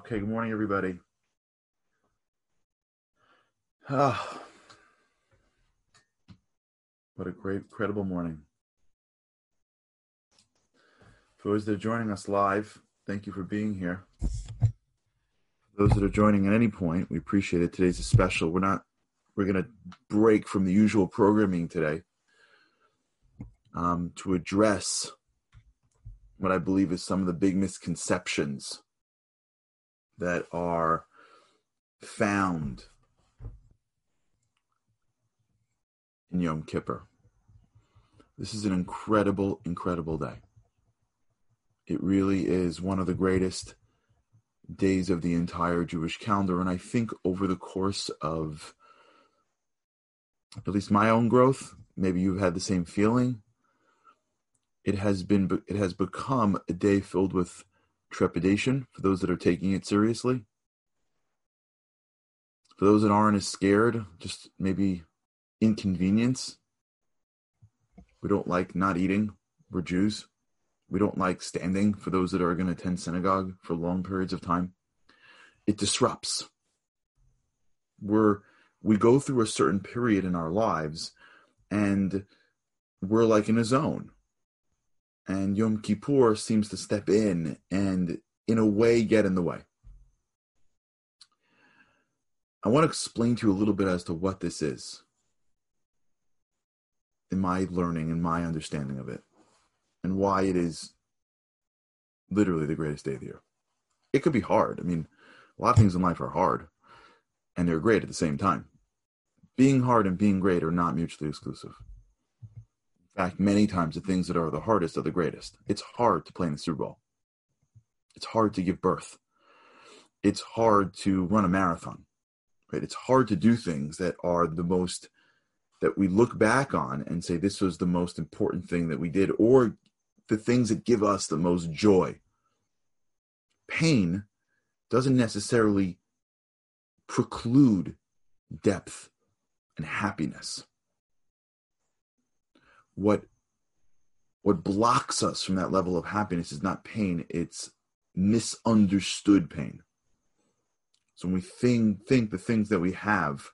Okay, good morning, everybody. Ah, what a great, incredible morning. For those that are joining us live, thank you for being here. For those that are joining at any point, we appreciate it. Today's a special. We're not, we're going to break from the usual programming today um, to address what I believe is some of the big misconceptions that are found in Yom Kippur. This is an incredible, incredible day. It really is one of the greatest days of the entire Jewish calendar. And I think over the course of at least my own growth, maybe you've had the same feeling. It has been, it has become a day filled with trepidation for those that are taking it seriously. For those that aren't as scared, just maybe inconvenience. We don't like not eating. We're Jews. We don't like standing for those that are going to attend synagogue for long periods of time. It disrupts. We're we go through a certain period in our lives and we're like in a zone and Yom Kippur seems to step in and, in a way, get in the way. I want to explain to you a little bit as to what this is in my learning and my understanding of it, and why it is literally the greatest day of the year. It could be hard. I mean, a lot of things in life are hard, and they're great at the same time. Being hard and being great are not mutually exclusive many times the things that are the hardest are the greatest. It's hard to play in the Super Bowl. It's hard to give birth. It's hard to run a marathon. Right? It's hard to do things that are the most that we look back on and say this was the most important thing that we did, or the things that give us the most joy. Pain doesn't necessarily preclude depth and happiness what what blocks us from that level of happiness is not pain it's misunderstood pain. So when we think think the things that we have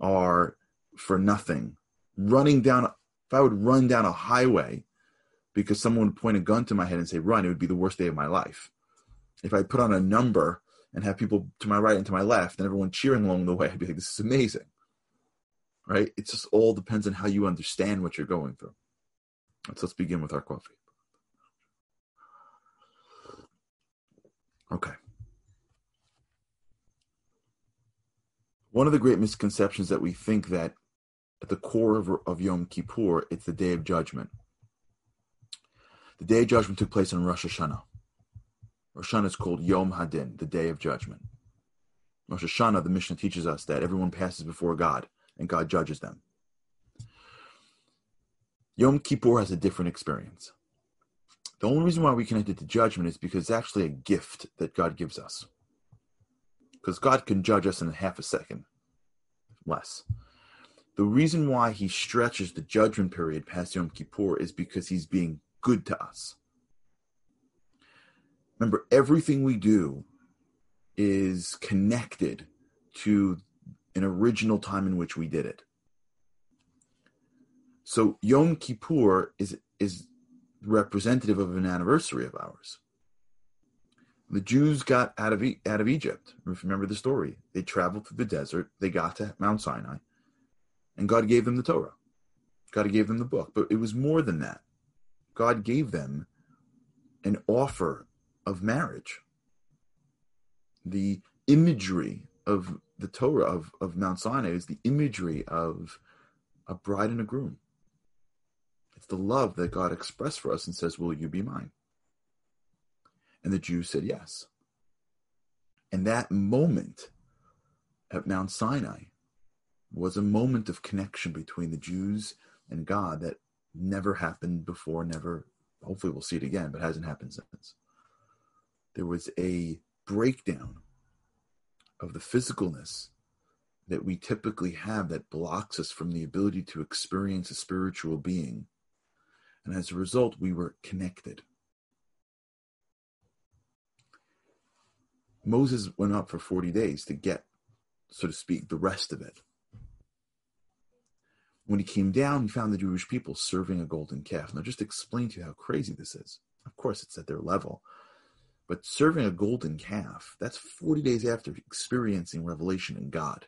are for nothing running down if i would run down a highway because someone would point a gun to my head and say run it would be the worst day of my life. If i put on a number and have people to my right and to my left and everyone cheering along the way i'd be like this is amazing right? It just all depends on how you understand what you're going through. Let's, let's begin with our coffee. Okay. One of the great misconceptions that we think that at the core of, of Yom Kippur, it's the day of judgment. The day of judgment took place on Rosh Hashanah. Rosh Hashanah is called Yom Hadin, the day of judgment. Rosh Hashanah, the Mishnah teaches us that everyone passes before God and God judges them. Yom Kippur has a different experience. The only reason why we connect it to judgment is because it's actually a gift that God gives us. Because God can judge us in half a second, less. The reason why he stretches the judgment period past Yom Kippur is because he's being good to us. Remember, everything we do is connected to an original time in which we did it. So Yom Kippur is is representative of an anniversary of ours. The Jews got out of out of Egypt. Remember the story? They traveled through the desert. They got to Mount Sinai, and God gave them the Torah. God gave them the book, but it was more than that. God gave them an offer of marriage. The imagery of the Torah of, of Mount Sinai is the imagery of a bride and a groom. It's the love that God expressed for us and says, Will you be mine? And the Jews said yes. And that moment at Mount Sinai was a moment of connection between the Jews and God that never happened before, never, hopefully we'll see it again, but hasn't happened since. There was a breakdown of the physicalness that we typically have that blocks us from the ability to experience a spiritual being. And as a result, we were connected. Moses went up for 40 days to get, so to speak, the rest of it. When he came down, he found the Jewish people serving a golden calf. Now, just explain to you how crazy this is. Of course, it's at their level. But serving a golden calf, that's 40 days after experiencing revelation in God.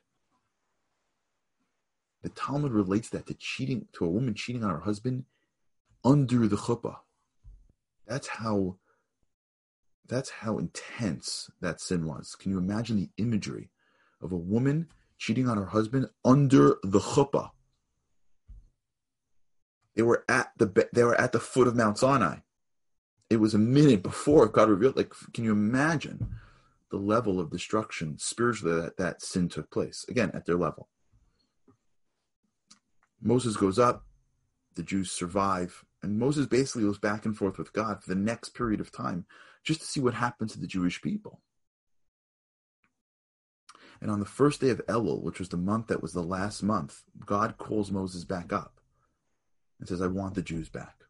The Talmud relates that to cheating, to a woman cheating on her husband under the chuppah. That's how that's how intense that sin was. Can you imagine the imagery of a woman cheating on her husband under the chuppah? They were at the they were at the foot of Mount Sinai. It was a minute before God revealed. Like, can you imagine the level of destruction spiritually that that sin took place? Again, at their level. Moses goes up, the Jews survive, and Moses basically goes back and forth with God for the next period of time just to see what happened to the Jewish people. And on the first day of Elul, which was the month that was the last month, God calls Moses back up and says, I want the Jews back.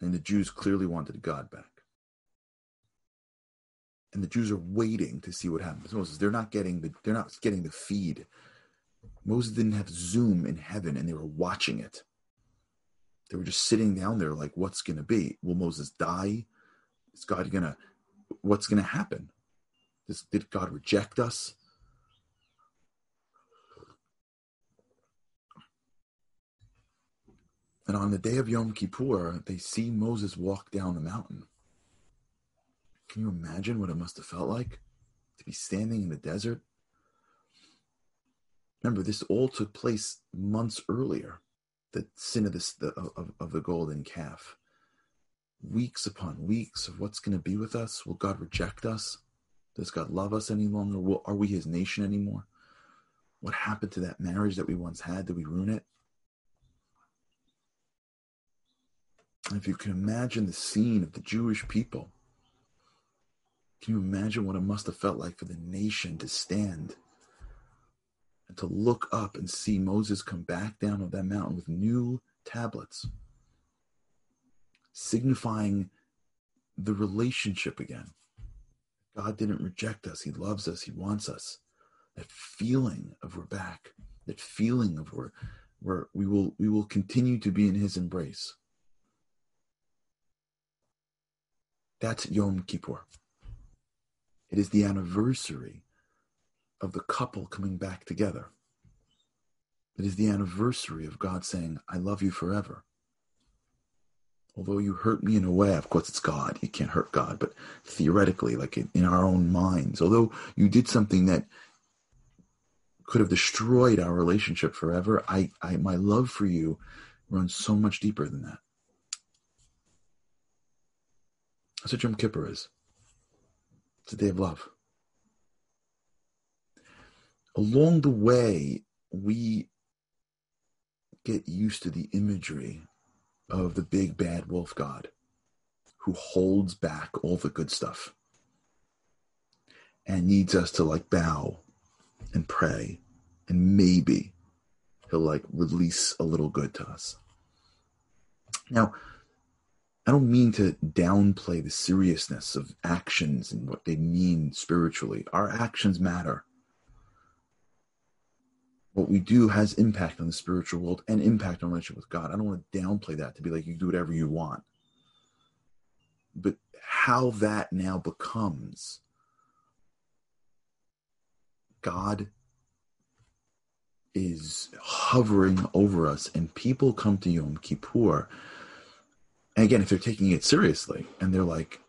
And the Jews clearly wanted God back. And the Jews are waiting to see what happens. Moses, they're not getting the they're not getting the feed. Moses didn't have Zoom in heaven and they were watching it. They were just sitting down there like, what's gonna be? Will Moses die? Is God gonna what's gonna happen? Does, did God reject us? And on the day of Yom Kippur, they see Moses walk down the mountain. Can you imagine what it must have felt like to be standing in the desert? Remember, this all took place months earlier. The sin of, this, the, of, of the golden calf. Weeks upon weeks of what's going to be with us. Will God reject us? Does God love us any longer? Will, are we his nation anymore? What happened to that marriage that we once had? Did we ruin it? If you can imagine the scene of the Jewish people, can you imagine what it must have felt like for the nation to stand and to look up and see Moses come back down of that mountain with new tablets, signifying the relationship again? God didn't reject us. He loves us. He wants us. That feeling of we're back, that feeling of we're, we're we will we will continue to be in his embrace. That's Yom Kippur. It is the anniversary of the couple coming back together. It is the anniversary of God saying, I love you forever. Although you hurt me in a way, of course it's God. You can't hurt God, but theoretically, like in, in our own minds, although you did something that could have destroyed our relationship forever, I, I my love for you runs so much deeper than that. That's what Yom Kippur is. It's a day of love. Along the way, we get used to the imagery of the big bad wolf god who holds back all the good stuff and needs us to like bow and pray and maybe he'll like release a little good to us. Now, I don't mean to downplay the seriousness of actions and what they mean spiritually. Our actions matter. What we do has impact on the spiritual world and impact on relationship with God. I don't want to downplay that to be like you do whatever you want. But how that now becomes God is hovering over us, and people come to Yom Kippur and again, if they're taking it seriously and they're like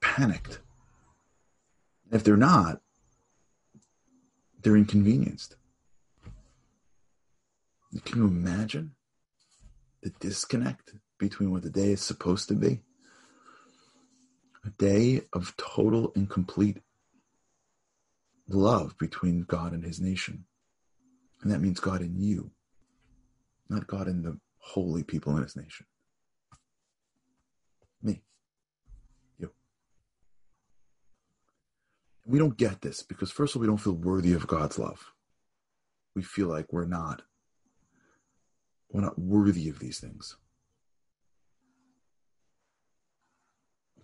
panicked, if they're not, they're inconvenienced. Can you imagine the disconnect between what the day is supposed to be? A day of total and complete love between God and his nation. And that means God in you, not God in the holy people in his nation. Me. You. We don't get this because, first of all, we don't feel worthy of God's love. We feel like we're not. We're not worthy of these things.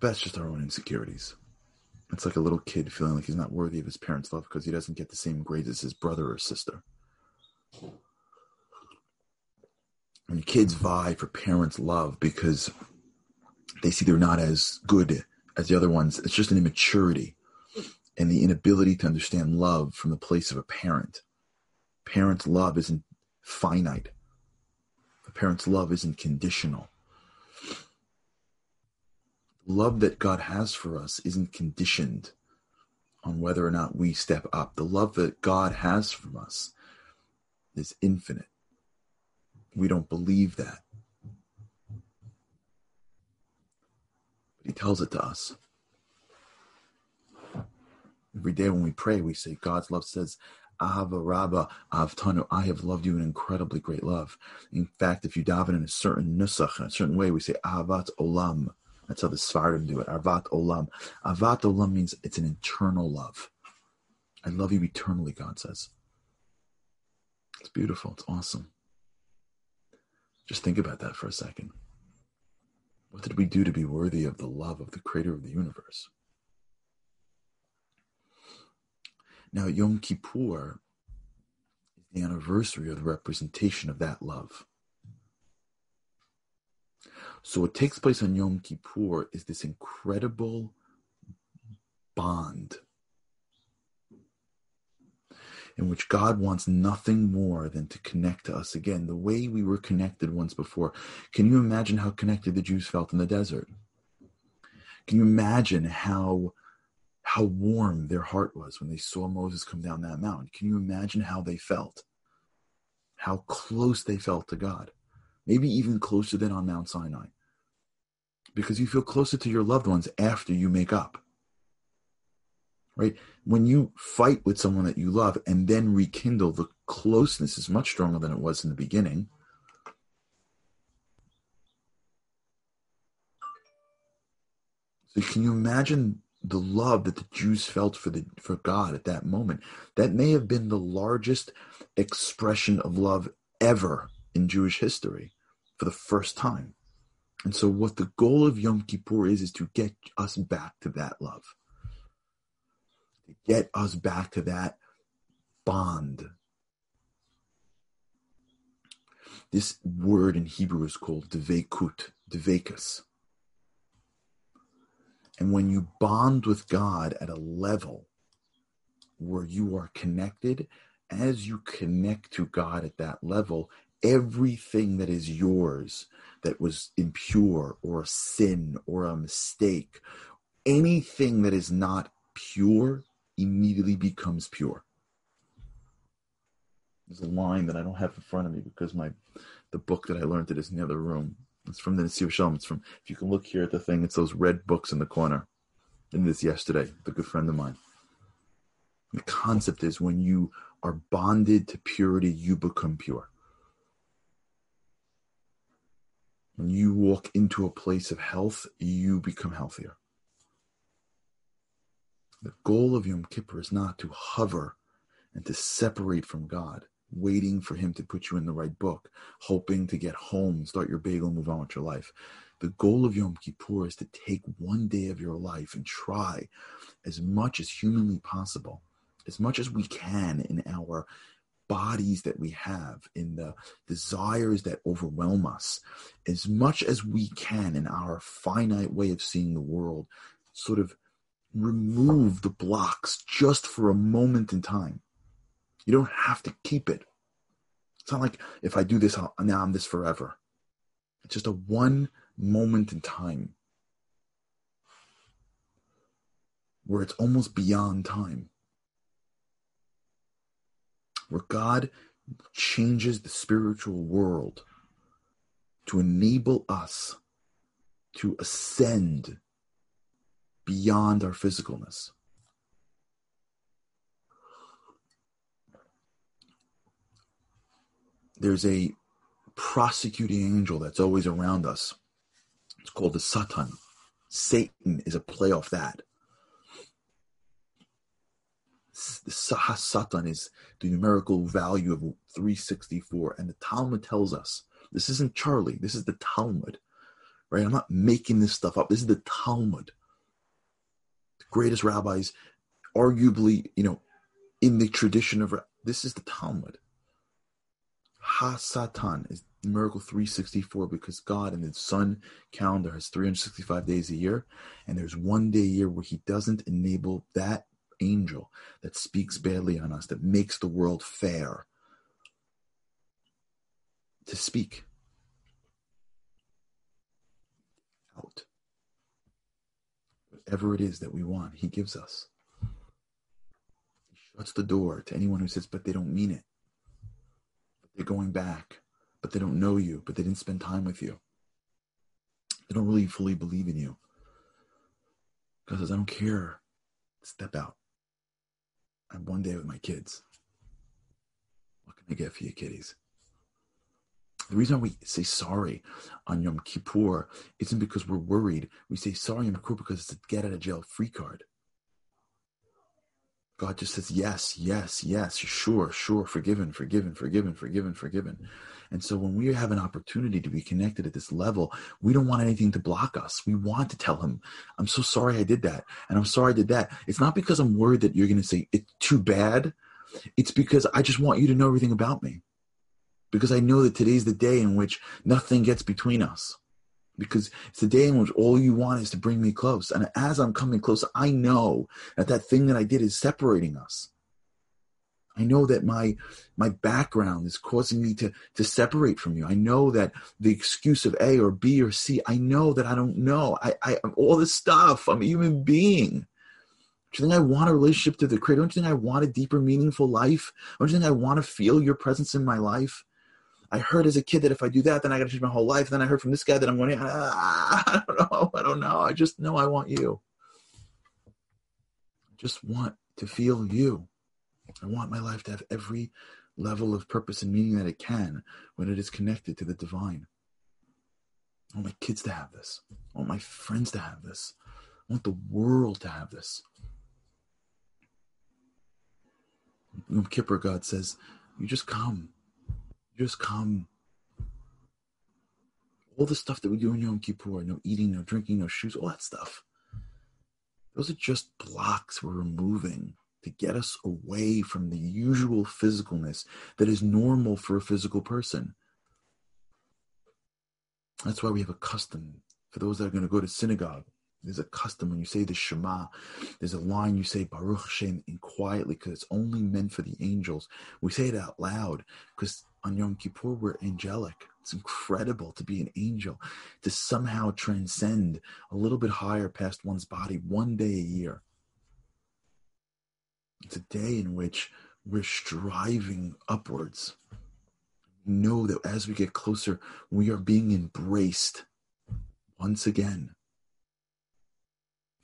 That's just our own insecurities. It's like a little kid feeling like he's not worthy of his parents' love because he doesn't get the same grades as his brother or sister. And kids vie for parents' love because they see they're not as good as the other ones. It's just an immaturity and the inability to understand love from the place of a parent. Parents' love isn't finite. A parent's love isn't conditional. love that God has for us isn't conditioned on whether or not we step up. The love that God has from us is infinite. We don't believe that. But He tells it to us. Every day when we pray, we say, God's love says, Ahava Rabba Avtanu, I have loved you in incredibly great love. In fact, if you daven in a certain nusach, in a certain way, we say Avat Olam. That's how the Sfardim do it. Avat Olam. Avat Olam means it's an eternal love. I love you eternally, God says. It's beautiful. It's awesome. Just think about that for a second. What did we do to be worthy of the love of the creator of the universe? Now, Yom Kippur is the anniversary of the representation of that love. So, what takes place on Yom Kippur is this incredible bond in which God wants nothing more than to connect to us again, the way we were connected once before. Can you imagine how connected the Jews felt in the desert? Can you imagine how how warm their heart was when they saw Moses come down that mountain. Can you imagine how they felt? How close they felt to God. Maybe even closer than on Mount Sinai. Because you feel closer to your loved ones after you make up. Right? When you fight with someone that you love and then rekindle, the closeness is much stronger than it was in the beginning. So, can you imagine the love that the Jews felt for the for God at that moment. That may have been the largest expression of love ever in Jewish history for the first time. And so what the goal of Yom Kippur is is to get us back to that love. Get us back to that bond. This word in Hebrew is called devekut, devekus. And when you bond with God at a level where you are connected, as you connect to God at that level, everything that is yours that was impure or a sin or a mistake, anything that is not pure immediately becomes pure. There's a line that I don't have in front of me because my the book that I learned it is in the other room. It's from the Nesiv Shalom. It's from, if you can look here at the thing, it's those red books in the corner. In this yesterday, the good friend of mine. The concept is when you are bonded to purity, you become pure. When you walk into a place of health, you become healthier. The goal of Yom Kippur is not to hover and to separate from God waiting for him to put you in the right book, hoping to get home, start your bagel, move on with your life. The goal of Yom Kippur is to take one day of your life and try as much as humanly possible, as much as we can in our bodies that we have, in the desires that overwhelm us, as much as we can in our finite way of seeing the world, sort of remove the blocks just for a moment in time you don't have to keep it. It's not like if I do this, I'll, now I'm this forever. It's just a one moment in time where it's almost beyond time. Where God changes the spiritual world to enable us to ascend beyond our physicalness. there's a prosecuting angel that's always around us. It's called the Satan. Satan is a play off that. The Satan is the numerical value of 364. And the Talmud tells us this isn't Charlie, this is the Talmud. Right? I'm not making this stuff up. This is the Talmud. Greatest rabbis, arguably, you know, in the tradition of this is the Talmud. Ha Satan is miracle 364 because God and the sun calendar has 365 days a year, and there's one day a year where He doesn't enable that angel that speaks badly on us, that makes the world fair, to speak out. Whatever it is that we want, He gives us. He shuts the door to anyone who says, but they don't mean it. But they're going back, but they don't know you, but they didn't spend time with you. They don't really fully believe in you. God says, I don't care. Step out. I have one day with my kids. What can I get for you, kiddies? The reason we say sorry on Yom Kippur isn't because we're worried. We say sorry on Yom Kippur because it's a get out of jail free card. God just says, yes, yes, yes, sure, sure, forgiven, forgiven, forgiven, forgiven, forgiven. And so when we have an opportunity to be connected at this level, we don't want anything to block us. We want to tell him, I'm so sorry I did that. And I'm sorry I did that. It's not because I'm worried that you're going to say it's too bad. It's because I just want you to know everything about me. Because I know that today's the day in which nothing gets between us. Because it's the day in which all you want is to bring me close. And as I'm coming close, I know that that thing that I did is separating us. I know that my my background is causing me to to separate from you. I know that the excuse of A or B or C. I know that I don't know. I I all this stuff. I'm a human being. Don't you think I want a relationship to the Creator? Don't you think I want a deeper, meaningful life? Don't you think I want to feel your presence in my life? I heard as a kid that if I do that, then I got to change my whole life. Then I heard from this guy that I'm going, ah, I don't know, I don't know. I just know I want you. I just want to feel you. I want my life to have every level of purpose and meaning that it can when it is connected to the divine. I want my kids to have this. I want my friends to have this. I want the world to have this. Yom Kippur, God says, you just come. Just come. All the stuff that we do in Yom Kippur, no eating, no drinking, no shoes, all that stuff. Those are just blocks we're removing to get us away from the usual physicalness that is normal for a physical person. That's why we have a custom for those that are going to go to synagogue. There's a custom when you say the Shema. There's a line you say Baruch Hashem in quietly because it's only meant for the angels. We say it out loud because on Yom Kippur we're angelic. It's incredible to be an angel, to somehow transcend a little bit higher past one's body one day a year. It's a day in which we're striving upwards. Know that as we get closer, we are being embraced once again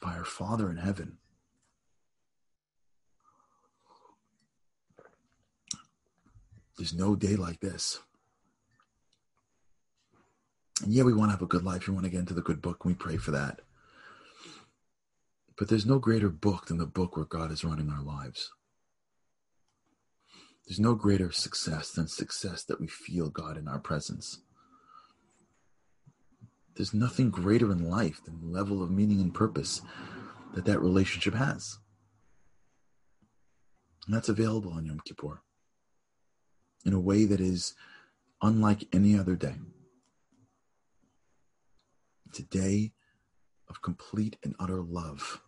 by our Father in heaven. There's no day like this. And yeah, we want to have a good life. We want to get into the good book, and we pray for that. But there's no greater book than the book where God is running our lives. There's no greater success than success that we feel God in our presence. There's nothing greater in life than the level of meaning and purpose that that relationship has. And that's available on Yom Kippur in a way that is unlike any other day. It's a day of complete and utter love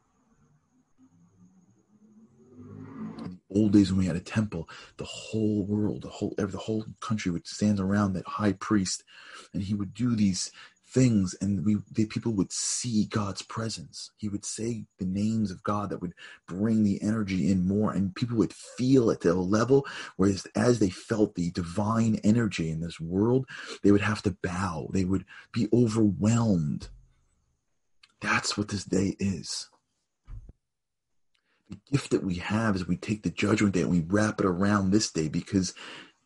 In the old days when we had a temple, the whole world, the whole the whole country would stand around that high priest, and he would do these things, and we the people would see God's presence. He would say the names of God that would bring the energy in more, and people would feel it to a level whereas as they felt the divine energy in this world, they would have to bow. They would be overwhelmed. That's what this day is the gift that we have is we take the judgment day and we wrap it around this day because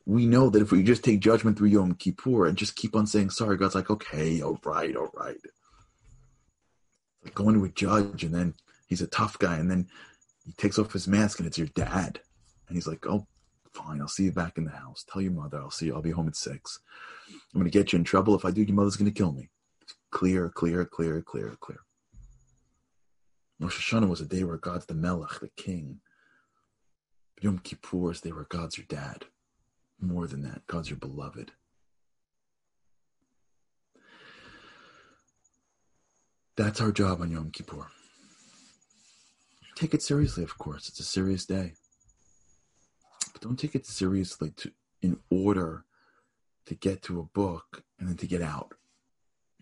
we know that if we just take judgment through Yom Kippur and just keep on saying sorry, God's like, okay, all right, all right. Like going to a judge and then he's a tough guy and then he takes off his mask and it's your dad. And he's like, oh, fine, I'll see you back in the house. Tell your mother, I'll see you. I'll be home at six. I'm going to get you in trouble. If I do, your mother's going to kill me. Clear, clear, clear, clear, clear. Rosh Hashanah was a day where God's the Melech, the king. Yom Kippur is a day where God's your dad. More than that, God's your beloved. That's our job on Yom Kippur. Take it seriously, of course. It's a serious day. But don't take it seriously to in order to get to a book and then to get out.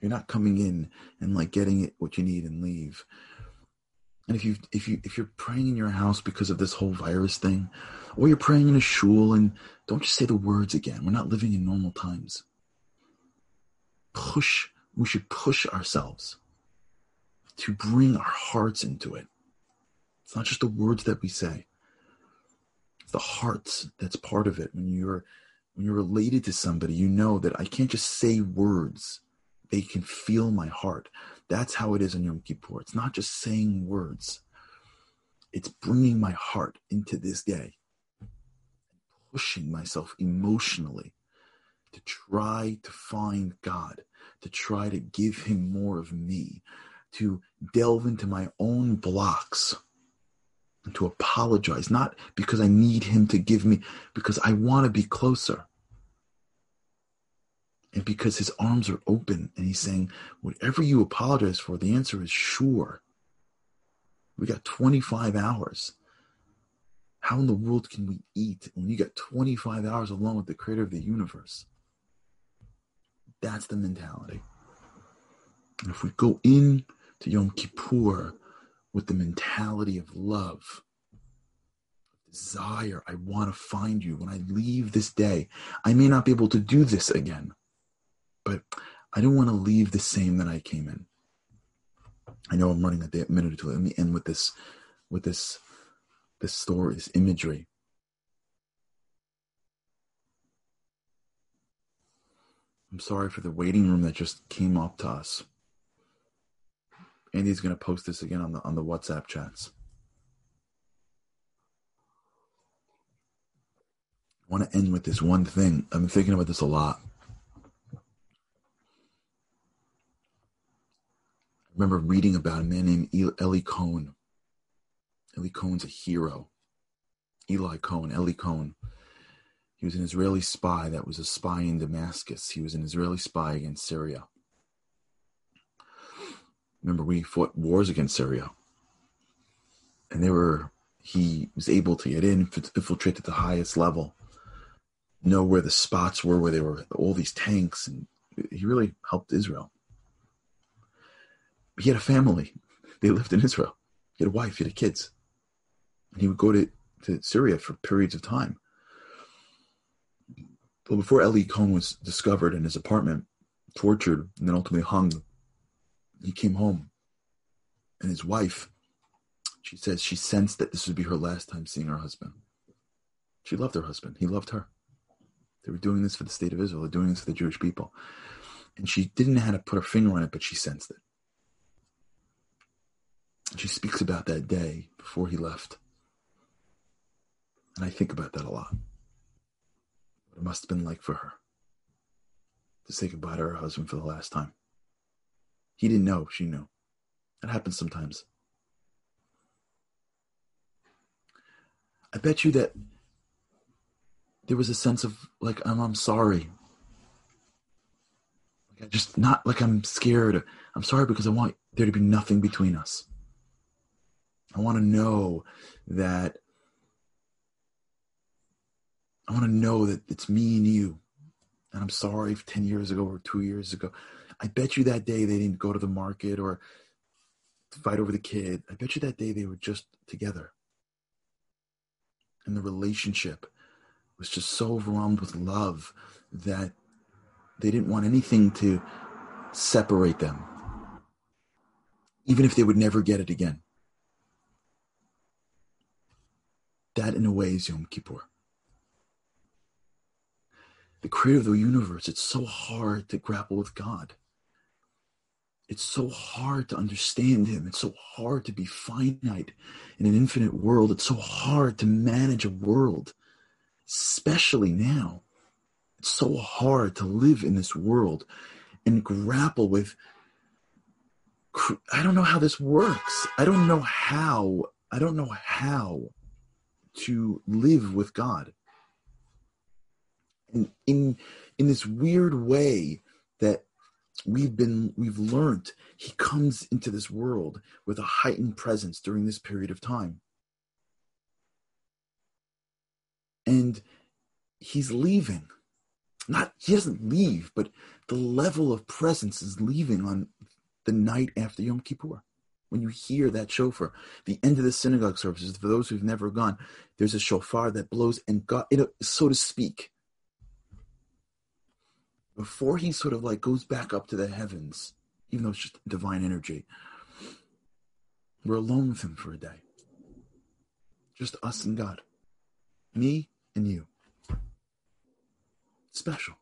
You're not coming in and like getting it what you need and leave. And if you if you if you're praying in your house because of this whole virus thing, or you're praying in a shul and don't just say the words again. We're not living in normal times. Push, we should push ourselves to bring our hearts into it. It's not just the words that we say. It's the hearts that's part of it. When you're when you're related to somebody, you know that I can't just say words. They can feel my heart. That's how it is in Yom Kippur. It's not just saying words. It's bringing my heart into this day, and pushing myself emotionally to try to find God, to try to give Him more of me, to delve into my own blocks and to apologize, not because I need him to give me, because I want to be closer. And because his arms are open and he's saying, whatever you apologize for, the answer is sure. We got 25 hours. How in the world can we eat when you got 25 hours alone with the creator of the universe? That's the mentality. And if we go in to Yom Kippur with the mentality of love, desire. I want to find you. When I leave this day, I may not be able to do this again, but I don't want to leave the same that I came in. I know I'm running a minute or two. Let me end with this, with this, this story, this imagery. I'm sorry for the waiting room that just came up to us. Andy's going to post this again on the on the WhatsApp chats. I want to end with this one thing. I've been thinking about this a lot. Remember reading about a man named Eli Cohen. Eli Cohen's a hero. Eli Cohen, Eli Cohen. He was an Israeli spy that was a spy in Damascus. He was an Israeli spy against Syria. Remember, we fought wars against Syria, and they were. He was able to get in, infiltrate at the highest level, know where the spots were, where they were all these tanks, and he really helped Israel. He had a family; they lived in Israel. He had a wife, he had kids, and he would go to, to Syria for periods of time. Well, before Eli Cohen was discovered in his apartment, tortured, and then ultimately hung he came home. And his wife she says she sensed that this would be her last time seeing her husband. She loved her husband. He loved her. They were doing this for the state of israel. They're doing this for the jewish people. And she didn't know how to put her finger on it but she sensed it she speaks about that day before he left and i think about that a lot what it must have been like for her to say goodbye to her husband for the last time he didn't know, she knew. That happens sometimes. I bet you that there was a sense of like I'm, I'm sorry. Like I just not like I'm scared. I'm sorry because I want there to be nothing between us. I want to know that I want to know that it's me and you. And I'm sorry if 10 years ago or two years ago. I bet you that day they didn't go to the market or fight over the kid. I bet you that day they were just together. And the relationship was just so overwhelmed with love that they didn't want anything to separate them, even if they would never get it again. That, in a way, is Yom Kippur the creator of the universe, it's so hard to grapple with God. It's so hard to understand him. It's so hard to be finite in an infinite world. It's so hard to manage a world, especially now. It's so hard to live in this world and grapple with I don't know how this works. I don't know how. I don't know how to live with God. And in in this weird way that we've been we've learned, he comes into this world with a heightened presence during this period of time. And he's leaving. Not he doesn't leave, but the level of presence is leaving on the night after Yom Kippur. When you hear that shofar, the end of the synagogue services, for those who've never gone, there's a shofar that blows, and God, so to speak, before he sort of like goes back up to the heavens, even though it's just divine energy, we're alone with him for a day. Just us and God. Me and you. Special.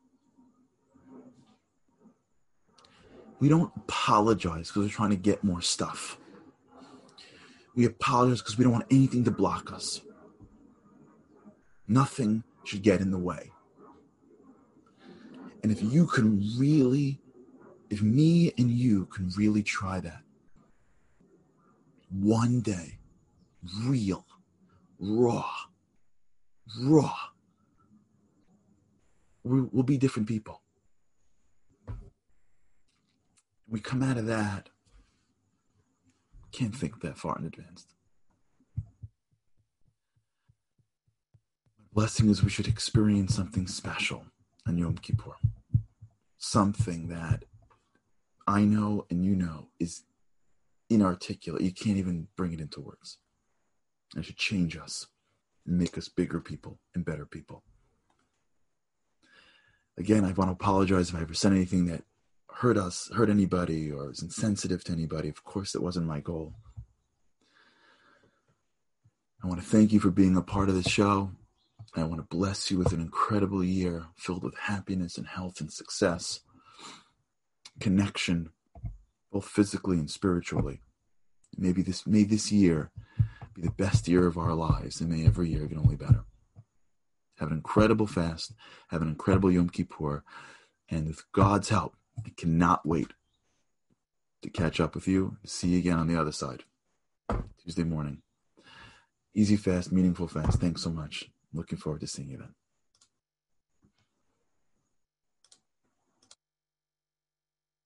We don't apologize because we're trying to get more stuff. We apologize because we don't want anything to block us. Nothing should get in the way. And if you can really, if me and you can really try that, one day, real, raw, raw, we'll be different people we come out of that, can't think that far in advance. Blessing is we should experience something special on Yom Kippur. Something that I know and you know is inarticulate. You can't even bring it into words. It should change us and make us bigger people and better people. Again, I want to apologize if I ever said anything that hurt us, hurt anybody, or was insensitive to anybody. Of course, that wasn't my goal. I want to thank you for being a part of the show. I want to bless you with an incredible year filled with happiness and health and success, connection, both physically and spiritually. Maybe this may this year be the best year of our lives, and may every year get only better. Have an incredible fast, have an incredible Yom Kippur, and with God's help, I cannot wait to catch up with you. See you again on the other side. Tuesday morning. Easy fast, meaningful fast. Thanks so much. Looking forward to seeing you then.